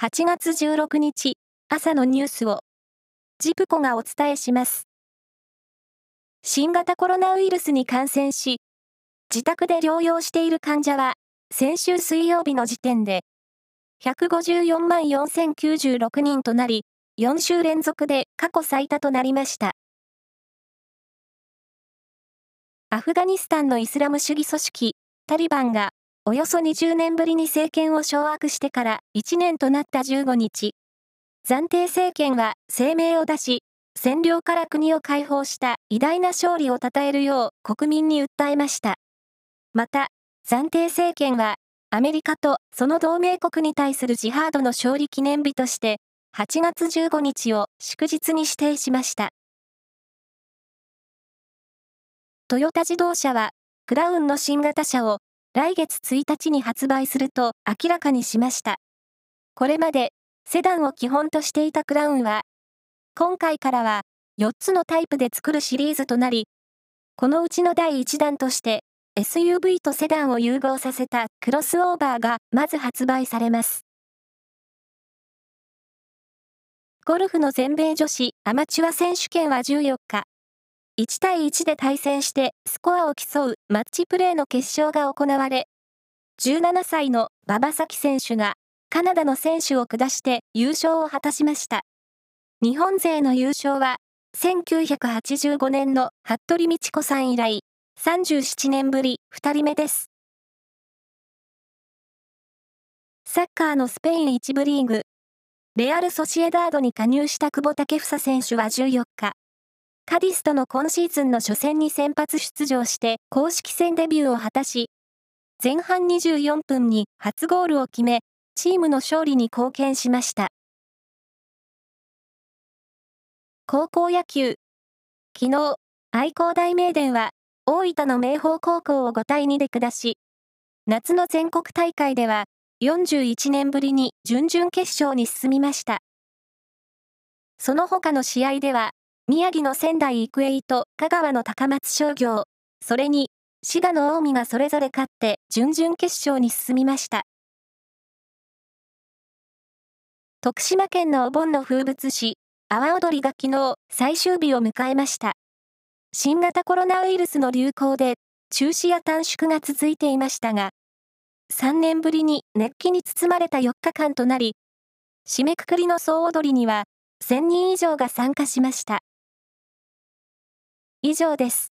8月16日朝のニュースをジプコがお伝えします。新型コロナウイルスに感染し、自宅で療養している患者は先週水曜日の時点で154万4096人となり、4週連続で過去最多となりました。アフガニスタンのイスラム主義組織、タリバンがおよそ20年ぶりに政権を掌握してから1年となった15日、暫定政権は声明を出し、占領から国を解放した偉大な勝利を称えるよう国民に訴えました。また、暫定政権はアメリカとその同盟国に対するジハードの勝利記念日として8月15日を祝日に指定しました。トヨタ自動車はクラウンの新型車を来月1日に発売すると明らかにしました。これまでセダンを基本としていたクラウンは、今回からは4つのタイプで作るシリーズとなり、このうちの第1弾として SUV とセダンを融合させたクロスオーバーがまず発売されます。ゴルフの全米女子アマチュア選手権は14日、1対1で対戦してスコアを競うマッチプレーの決勝が行われ、17歳の馬場咲選手がカナダの選手を下して優勝を果たしました。日本勢の優勝は1985年の服部道子さん以来37年ぶり2人目です。サッカーのスペイン1部リーグ、レアル・ソシエダードに加入した久保建英選手は14日、カディスとの今シーズンの初戦に先発出場して公式戦デビューを果たし、前半24分に初ゴールを決め、チームの勝利に貢献しました。高校野球。昨日、愛工大名電は、大分の明豊高校を5対2で下し、夏の全国大会では、41年ぶりに準々決勝に進みました。その他の試合では、宮城の仙台育英と香川の高松商業、それに滋賀の近江がそれぞれ勝って準々決勝に進みました。徳島県のお盆の風物詩、阿波踊りが昨日最終日を迎えました。新型コロナウイルスの流行で中止や短縮が続いていましたが、3年ぶりに熱気に包まれた4日間となり、締めくくりの総踊りには1000人以上が参加しました。以上です。